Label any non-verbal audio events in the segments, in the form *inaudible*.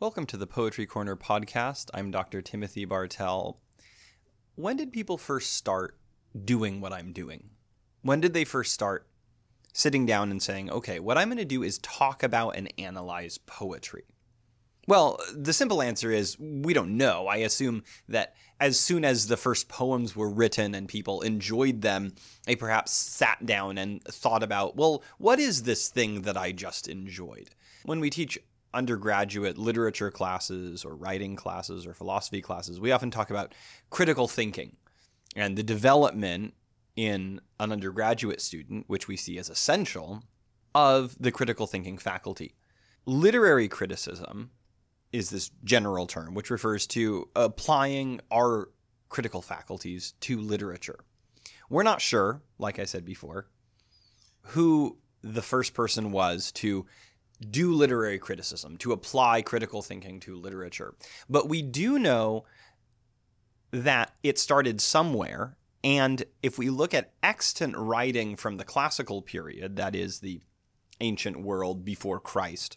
Welcome to the Poetry Corner podcast. I'm Dr. Timothy Bartell. When did people first start doing what I'm doing? When did they first start sitting down and saying, okay, what I'm going to do is talk about and analyze poetry? Well, the simple answer is we don't know. I assume that as soon as the first poems were written and people enjoyed them, they perhaps sat down and thought about, well, what is this thing that I just enjoyed? When we teach undergraduate literature classes or writing classes or philosophy classes, we often talk about critical thinking and the development in an undergraduate student, which we see as essential, of the critical thinking faculty. Literary criticism is this general term which refers to applying our critical faculties to literature. We're not sure, like I said before, who the first person was to do literary criticism, to apply critical thinking to literature. But we do know that it started somewhere. And if we look at extant writing from the classical period, that is the ancient world before Christ,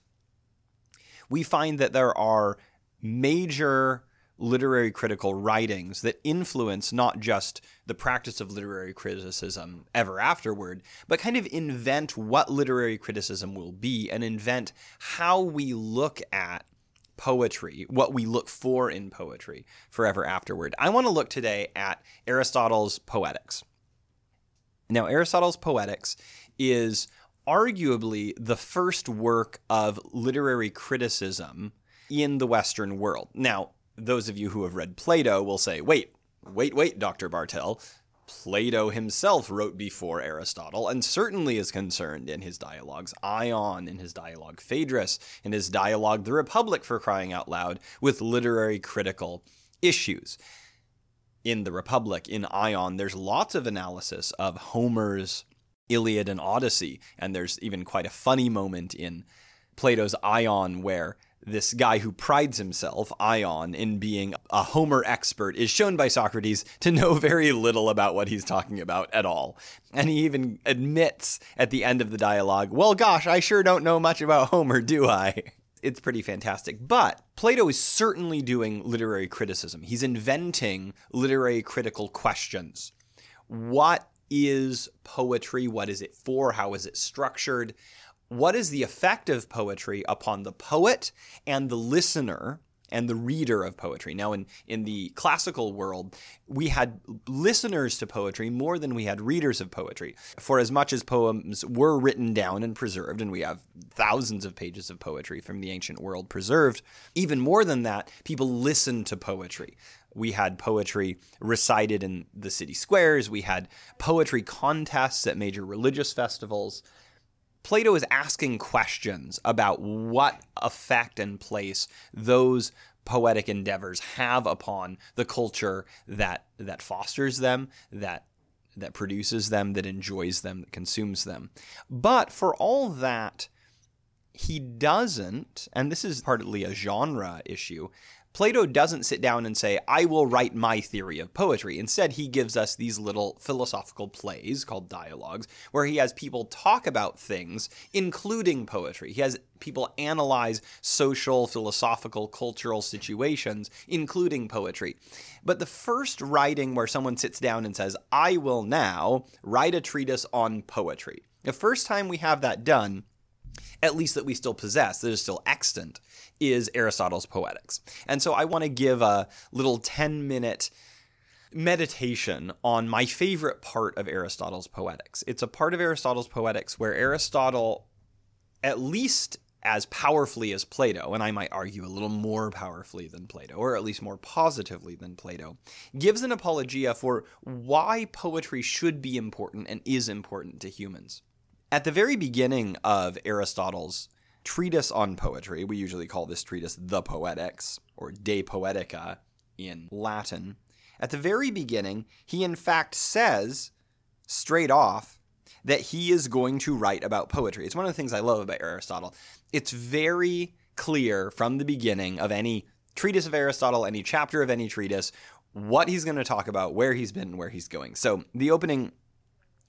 we find that there are major literary critical writings that influence not just the practice of literary criticism ever afterward, but kind of invent what literary criticism will be and invent how we look at poetry, what we look for in poetry forever afterward. I want to look today at Aristotle's Poetics. Now, Aristotle's Poetics is arguably the first work of literary criticism in the Western world. Now, those of you who have read Plato will say, wait, wait, wait, Dr. Bartell. Plato himself wrote before Aristotle and certainly is concerned in his dialogues, Ion, in his dialogue Phaedrus, in his dialogue The Republic for crying out loud, with literary critical issues. In The Republic, in Ion, there's lots of analysis of Homer's Iliad and Odyssey, and there's even quite a funny moment in Plato's Ion where this guy who prides himself, Ion, in being a Homer expert, is shown by Socrates to know *laughs* very little about what he's talking about at all. And he even admits at the end of the dialogue, well, gosh, I sure don't know much about Homer, do I? *laughs* It's pretty fantastic. But Plato is certainly doing literary criticism. He's inventing literary critical questions. What is poetry? What is it for? How is it structured? What is the effect of poetry upon the poet and the listener and the reader of poetry. Now, in, in the classical world, we had listeners to poetry more than we had readers of poetry. For as much as poems were written down and preserved, and we have thousands of pages of poetry from the ancient world preserved, even more than that, people listened to poetry. We had poetry recited in the city squares. We had poetry contests at major religious festivals. Plato is asking questions about what effect and place those poetic endeavors have upon the culture that that fosters them, that that produces them, that enjoys them, that consumes them. But for all that, he doesn't, and this is partly a genre issue, Plato doesn't sit down and say, I will write my theory of poetry. Instead, he gives us these little philosophical plays called dialogues, where he has people talk about things, including poetry. He has people analyze social, philosophical, cultural situations, including poetry. But the first writing where someone sits down and says, I will now write a treatise on poetry, the first time we have that done, at least that we still possess, that is still extant, is Aristotle's Poetics. And so I want to give a little 10 minute meditation on my favorite part of Aristotle's Poetics. It's a part of Aristotle's Poetics where Aristotle, at least as powerfully as Plato, and I might argue a little more powerfully than Plato, or at least more positively than Plato, gives an apologia for why poetry should be important and is important to humans. At the very beginning of Aristotle's treatise on poetry. We usually call this treatise the Poetics or De Poetica in Latin. At the very beginning, he in fact says straight off that he is going to write about poetry. It's one of the things I love about Aristotle. It's very clear from the beginning of any treatise of Aristotle, any chapter of any treatise, what he's going to talk about, where he's been, where he's going. So the opening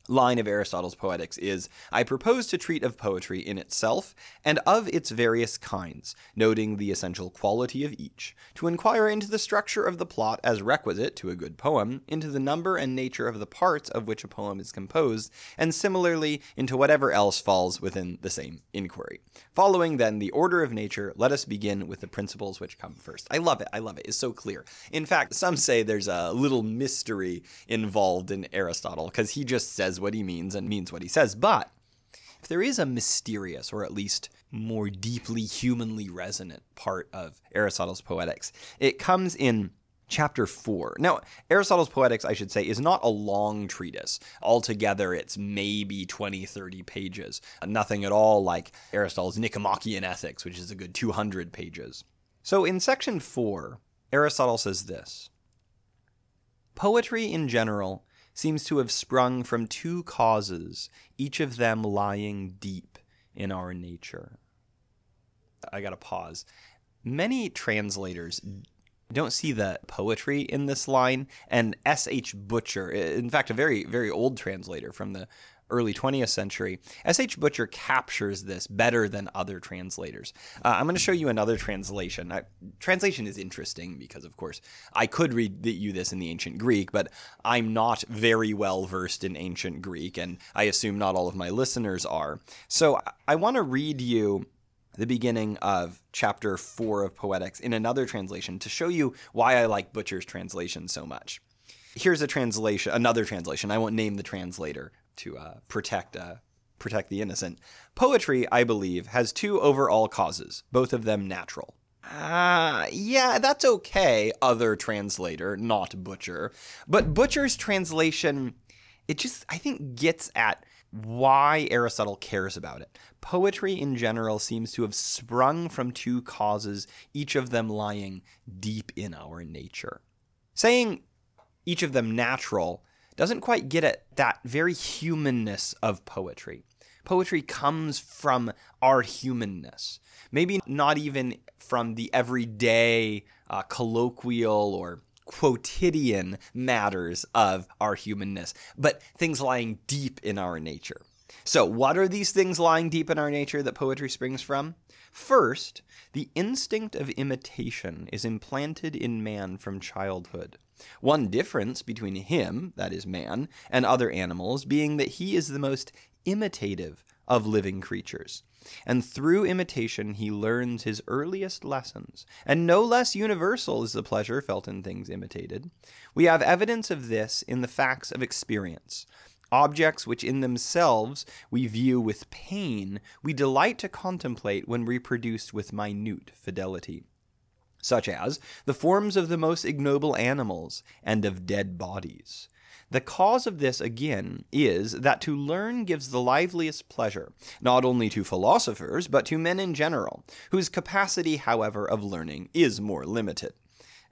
line of Aristotle's Poetics is I propose to treat of poetry in itself and of its various kinds, noting the essential quality of each, to inquire into the structure of the plot as requisite to a good poem, into the number and nature of the parts of which a poem is composed, and similarly into whatever else falls within the same inquiry. Following then the order of nature, let us begin with the principles which come first. I love it. I love it. It's so clear. In fact, some say there's a little mystery involved in Aristotle because he just says what he means and means what he says. But if there is a mysterious, or at least more deeply humanly resonant part of Aristotle's Poetics, it comes in chapter 4. Now, Aristotle's Poetics, I should say, is not a long treatise. Altogether, it's maybe 20, 30 pages. Nothing at all like Aristotle's Nicomachean Ethics, which is a good 200 pages. So in section 4, Aristotle says this Poetry in general seems to have sprung from two causes, each of them lying deep in our nature. I got to pause. Many translators don't see the poetry in this line, and S.H. Butcher, in fact, a very, very old translator from the early 20th century, S.H. Butcher captures this better than other translators. Uh, I'm going to show you another translation. I, translation is interesting because, of course, I could read you this in the ancient Greek, but I'm not very well versed in ancient Greek, and I assume not all of my listeners are. So I want to read you the beginning of chapter 4 of Poetics in another translation to show you why I like Butcher's translation so much. Here's a translation, another translation. I won't name the translator to uh, protect uh, protect the innocent. Poetry, I believe, has two overall causes, both of them natural. Ah, uh, yeah, that's okay, other translator, not Butcher. But Butcher's translation, it just, I think, gets at why Aristotle cares about it. Poetry in general seems to have sprung from two causes, each of them lying deep in our nature. Saying each of them natural doesn't quite get at that very humanness of poetry. Poetry comes from our humanness. Maybe not even from the everyday, uh, colloquial, or quotidian matters of our humanness, but things lying deep in our nature. So, what are these things lying deep in our nature that poetry springs from? First, the instinct of imitation is implanted in man from childhood. One difference between him, that is man, and other animals being that he is the most imitative of living creatures. And through imitation he learns his earliest lessons, and no less universal is the pleasure felt in things imitated. We have evidence of this in the facts of experience. Objects which in themselves we view with pain, we delight to contemplate when reproduced with minute fidelity such as the forms of the most ignoble animals and of dead bodies. The cause of this, again, is that to learn gives the liveliest pleasure, not only to philosophers, but to men in general, whose capacity, however, of learning is more limited.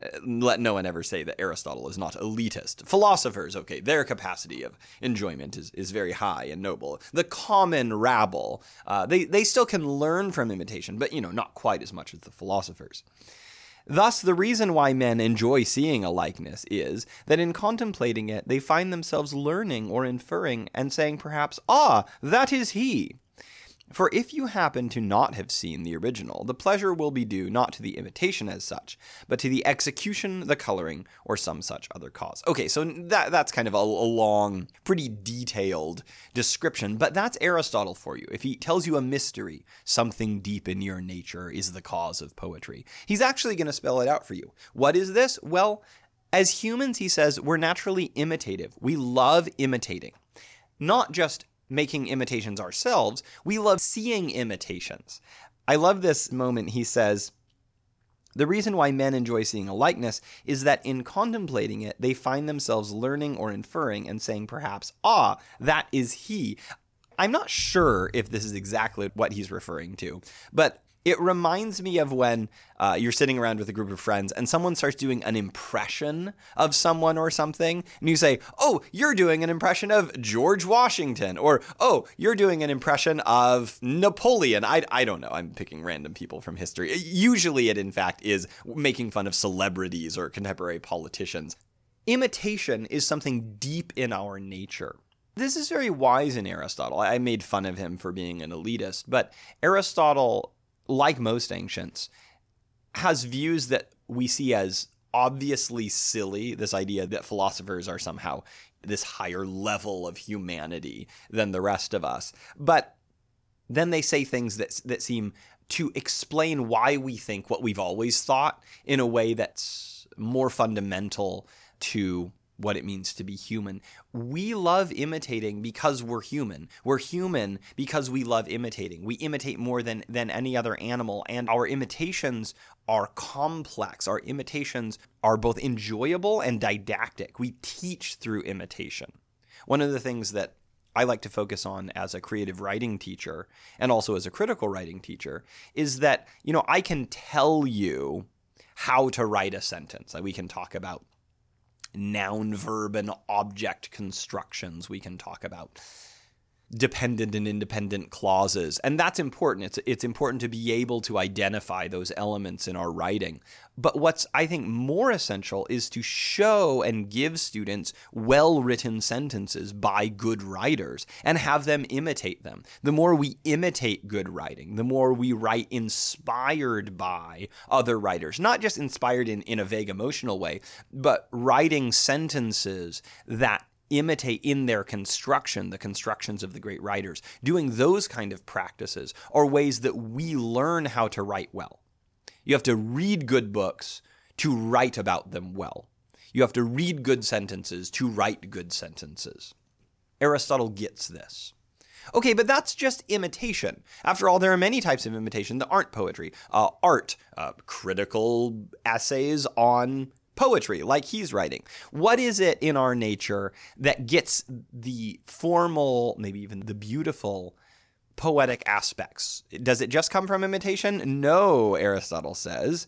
Uh, let no one ever say that Aristotle is not elitist. Philosophers, okay, their capacity of enjoyment is, is very high and noble. The common rabble, uh, they, they still can learn from imitation, but, you know, not quite as much as the philosophers. Thus, the reason why men enjoy seeing a likeness is that in contemplating it, they find themselves learning or inferring and saying perhaps, ah, that is he. For if you happen to not have seen the original, the pleasure will be due not to the imitation as such, but to the execution, the coloring, or some such other cause. Okay, so that that's kind of a, a long, pretty detailed description, but that's Aristotle for you. If he tells you a mystery, something deep in your nature is the cause of poetry, he's actually going to spell it out for you. What is this? Well, as humans, he says, we're naturally imitative. We love imitating. Not just making imitations ourselves, we love seeing imitations. I love this moment. He says, the reason why men enjoy seeing a likeness is that in contemplating it, they find themselves learning or inferring and saying, perhaps, ah, that is he. I'm not sure if this is exactly what he's referring to, but it reminds me of when uh, you're sitting around with a group of friends and someone starts doing an impression of someone or something, and you say, Oh, you're doing an impression of George Washington, or Oh, you're doing an impression of Napoleon. I, I don't know. I'm picking random people from history. Usually, it in fact is making fun of celebrities or contemporary politicians. Imitation is something deep in our nature. This is very wise in Aristotle. I made fun of him for being an elitist, but Aristotle, like most ancients, has views that we see as obviously silly. This idea that philosophers are somehow this higher level of humanity than the rest of us. But then they say things that, that seem to explain why we think what we've always thought in a way that's more fundamental to what it means to be human. We love imitating because we're human. We're human because we love imitating. We imitate more than than any other animal and our imitations are complex. Our imitations are both enjoyable and didactic. We teach through imitation. One of the things that I like to focus on as a creative writing teacher and also as a critical writing teacher is that, you know, I can tell you how to write a sentence. We can talk about noun, verb, and object constructions. We can talk about dependent and independent clauses. And that's important. It's it's important to be able to identify those elements in our writing. But what's I think more essential is to show and give students well-written sentences by good writers and have them imitate them. The more we imitate good writing, the more we write inspired by other writers, not just inspired in, in a vague emotional way, but writing sentences that imitate in their construction the constructions of the great writers. Doing those kind of practices are ways that we learn how to write well. You have to read good books to write about them well. You have to read good sentences to write good sentences. Aristotle gets this. Okay, but that's just imitation. After all, there are many types of imitation that aren't poetry. Uh, art, uh, critical essays on poetry like he's writing. What is it in our nature that gets the formal, maybe even the beautiful poetic aspects? Does it just come from imitation? No, Aristotle says.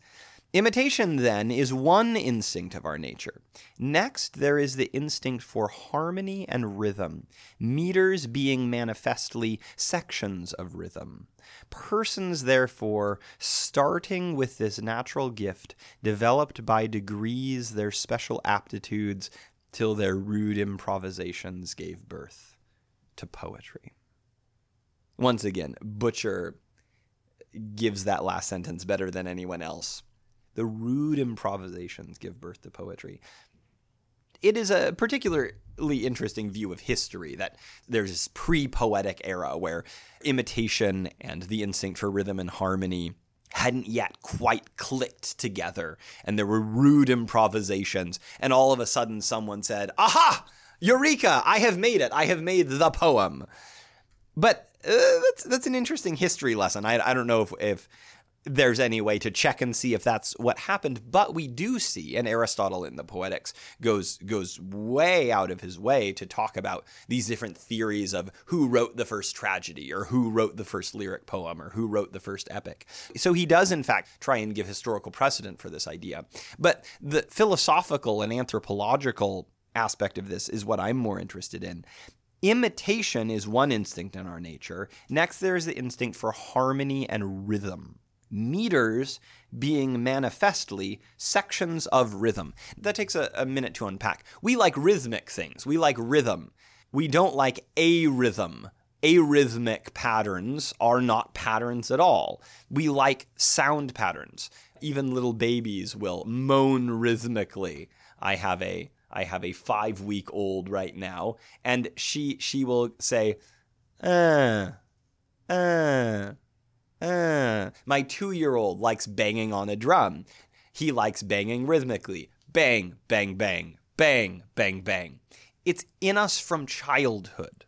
Imitation, then, is one instinct of our nature. Next, there is the instinct for harmony and rhythm, meters being manifestly sections of rhythm. Persons, therefore, starting with this natural gift, developed by degrees their special aptitudes till their rude improvisations gave birth to poetry. Once again, Butcher gives that last sentence better than anyone else the rude improvisations give birth to poetry. It is a particularly interesting view of history that there's this pre poetic era where imitation and the instinct for rhythm and harmony hadn't yet quite clicked together, and there were rude improvisations, and all of a sudden someone said, Aha! Eureka! I have made it! I have made the poem. But uh, that's that's an interesting history lesson. I, I don't know if, if there's any way to check and see if that's what happened but we do see and aristotle in the poetics goes goes way out of his way to talk about these different theories of who wrote the first tragedy or who wrote the first lyric poem or who wrote the first epic. So he does in fact try and give historical precedent for this idea. But the philosophical and anthropological aspect of this is what i'm more interested in. Imitation is one instinct in our nature. Next, there is the instinct for harmony and rhythm meters being manifestly sections of rhythm. That takes a, a, minute to unpack. We like rhythmic things, we like rhythm. We don't like a rhythm. Arrhythmic patterns are not patterns at all. We like sound patterns. Even little babies will moan rhythmically. I have a I have a five week old right now, and she she will say, uh, uh, uh, my two year old likes banging on a drum. He likes banging rhythmically. Bang, bang, bang, bang, bang, bang. It's in us from childhood.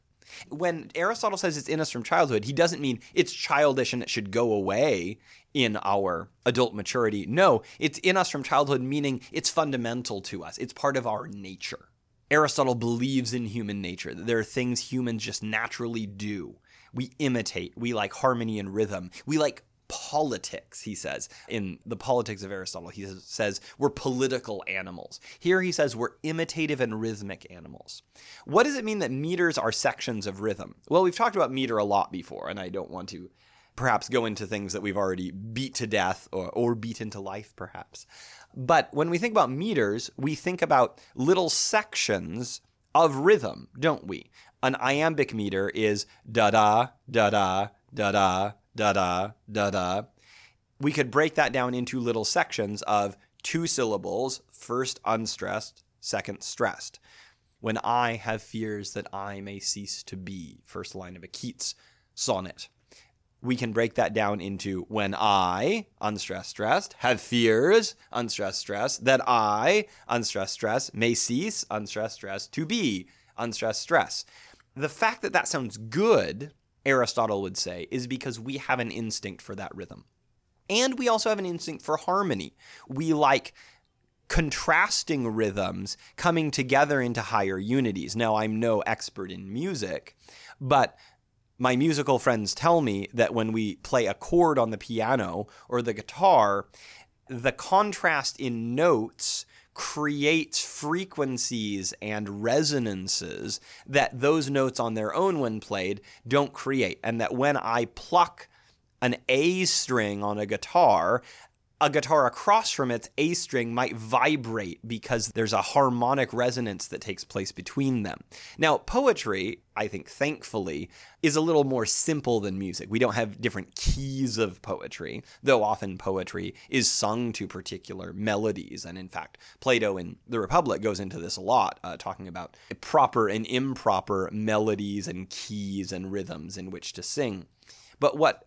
When Aristotle says it's in us from childhood, he doesn't mean it's childish and it should go away in our adult maturity. No, it's in us from childhood, meaning it's fundamental to us, it's part of our nature. Aristotle believes in human nature, that there are things humans just naturally do we imitate. We like harmony and rhythm. We like politics, he says. In the politics of Aristotle, he says we're political animals. Here he says we're imitative and rhythmic animals. What does it mean that meters are sections of rhythm? Well, we've talked about meter a lot before, and I don't want to perhaps go into things that we've already beat to death or, or beat into life, perhaps. But when we think about meters, we think about little sections of rhythm, don't we? An iambic meter is da da, da da, da da, da da, da da. We could break that down into little sections of two syllables, first unstressed, second stressed. When I have fears that I may cease to be, first line of a Keats sonnet. We can break that down into when I, unstressed, stressed, have fears, unstressed, stress, that I, unstressed, stress, may cease, unstressed, stress, to be, unstressed, stress. The fact that that sounds good, Aristotle would say, is because we have an instinct for that rhythm. And we also have an instinct for harmony. We like contrasting rhythms coming together into higher unities. Now, I'm no expert in music, but my musical friends tell me that when we play a chord on the piano or the guitar, the contrast in notes creates frequencies and resonances that those notes on their own, when played, don't create. And that when I pluck an A string on a guitar, a guitar across from its A string might vibrate because there's a harmonic resonance that takes place between them. Now, poetry, I think thankfully, is a little more simple than music. We don't have different keys of poetry, though often poetry is sung to particular melodies. And in fact, Plato in The Republic goes into this a lot, uh, talking about proper and improper melodies and keys and rhythms in which to sing. But what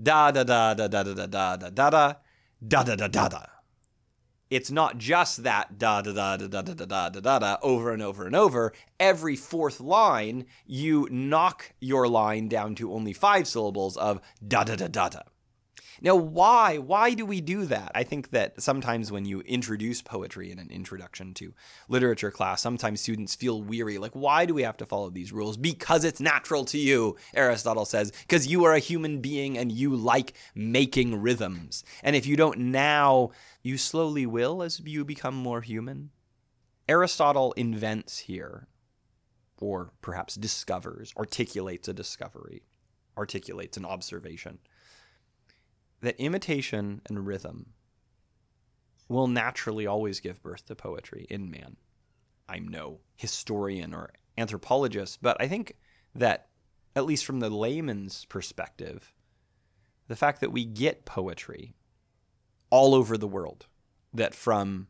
da da da da da da da da da da da da da da da da. It's not just that da da da da da da da da da da over and over and over. Every fourth line, you knock your line down to only five syllables of da da da da da. Now, why? Why do we do that? I think that sometimes when you introduce poetry in an introduction to literature class, sometimes students feel weary. Like, why do we have to follow these rules? Because it's natural to you, Aristotle says, because you are a human being and you like making rhythms. And if you don't now, you slowly will as you become more human. Aristotle invents here, or perhaps discovers, articulates a discovery, articulates an observation that imitation and rhythm will naturally always give birth to poetry in man. I'm no historian or anthropologist, but I think that, at least from the layman's perspective, the fact that we get poetry all over the world, that from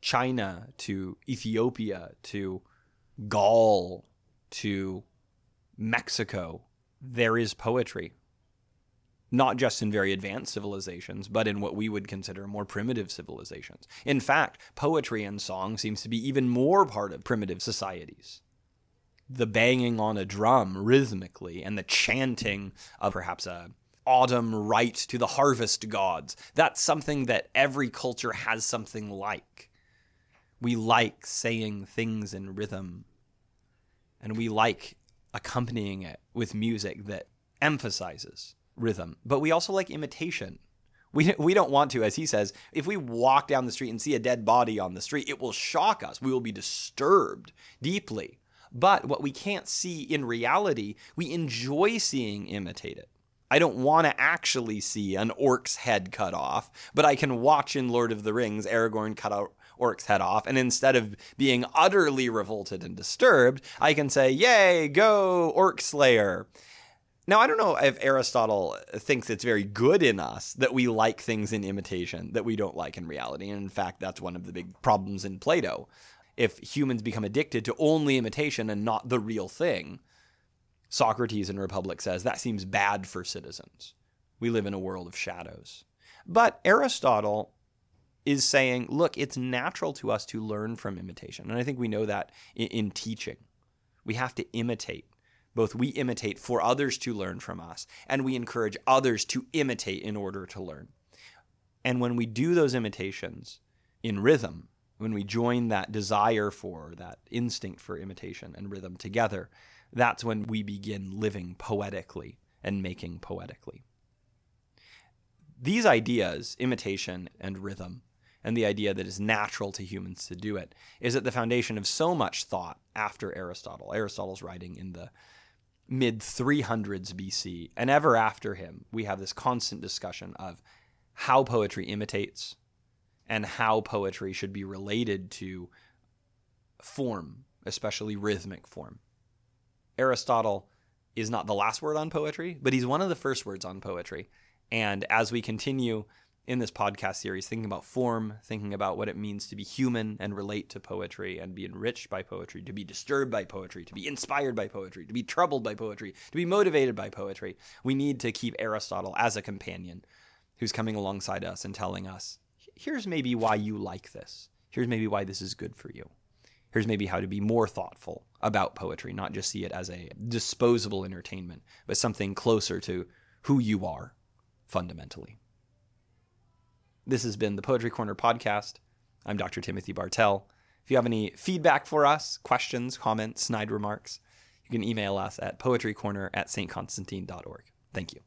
China to Ethiopia to Gaul to Mexico, there is poetry not just in very advanced civilizations, but in what we would consider more primitive civilizations. In fact, poetry and song seems to be even more part of primitive societies. The banging on a drum rhythmically and the chanting of perhaps a autumn rite to the harvest gods. That's something that every culture has something like. We like saying things in rhythm, and we like accompanying it with music that emphasizes rhythm, but we also like imitation. We, *laughs* we don't want to, as he says, if we walk down the street and see a dead body on the street, it will shock us. We will be disturbed deeply. But what we can't see in reality, we enjoy seeing imitated. I don't want to actually see an orc's head cut off, but I can watch in Lord of the Rings Aragorn cut a orc's head off, and instead of being utterly revolted and disturbed, I can say, Yay, go, Orc Slayer. Now, I don't know if Aristotle thinks it's very good in us that we like things in imitation that we don't like in reality. And in fact, that's one of the big problems in Plato. If humans become addicted to only imitation and not the real thing, Socrates in Republic says that seems bad for citizens. We live in a world of shadows. But Aristotle is saying, look, it's natural to us to learn from imitation. And I think we know that in, in teaching. We have to imitate both we imitate for others to learn from us, and we encourage others to imitate in order to learn. And when we do those imitations in rhythm, when we join that desire for, that instinct for imitation and rhythm together, that's when we begin living poetically and making poetically. These ideas, imitation and rhythm, and the idea that it's natural to humans to do it, is at the foundation of so much thought after Aristotle. Aristotle's writing in the mid 300s BC, and ever after him, we have this constant discussion of how poetry imitates and how poetry should be related to form, especially rhythmic form. Aristotle is not the last word on poetry, but he's one of the first words on poetry. And as we continue in this podcast series, thinking about form, thinking about what it means to be human and relate to poetry and be enriched by poetry, to be disturbed by poetry, to be inspired by poetry, to be troubled by poetry, to be motivated by poetry, we need to keep Aristotle as a companion who's coming alongside us and telling us, here's maybe why you like this. Here's maybe why this is good for you. Here's maybe how to be more thoughtful about poetry, not just see it as a disposable entertainment, but something closer to who you are fundamentally. This has been the Poetry Corner podcast. I'm Dr. Timothy Bartell. If you have any feedback for us, questions, comments, snide remarks, you can email us at poetrycorner at stconstantine.org. Thank you.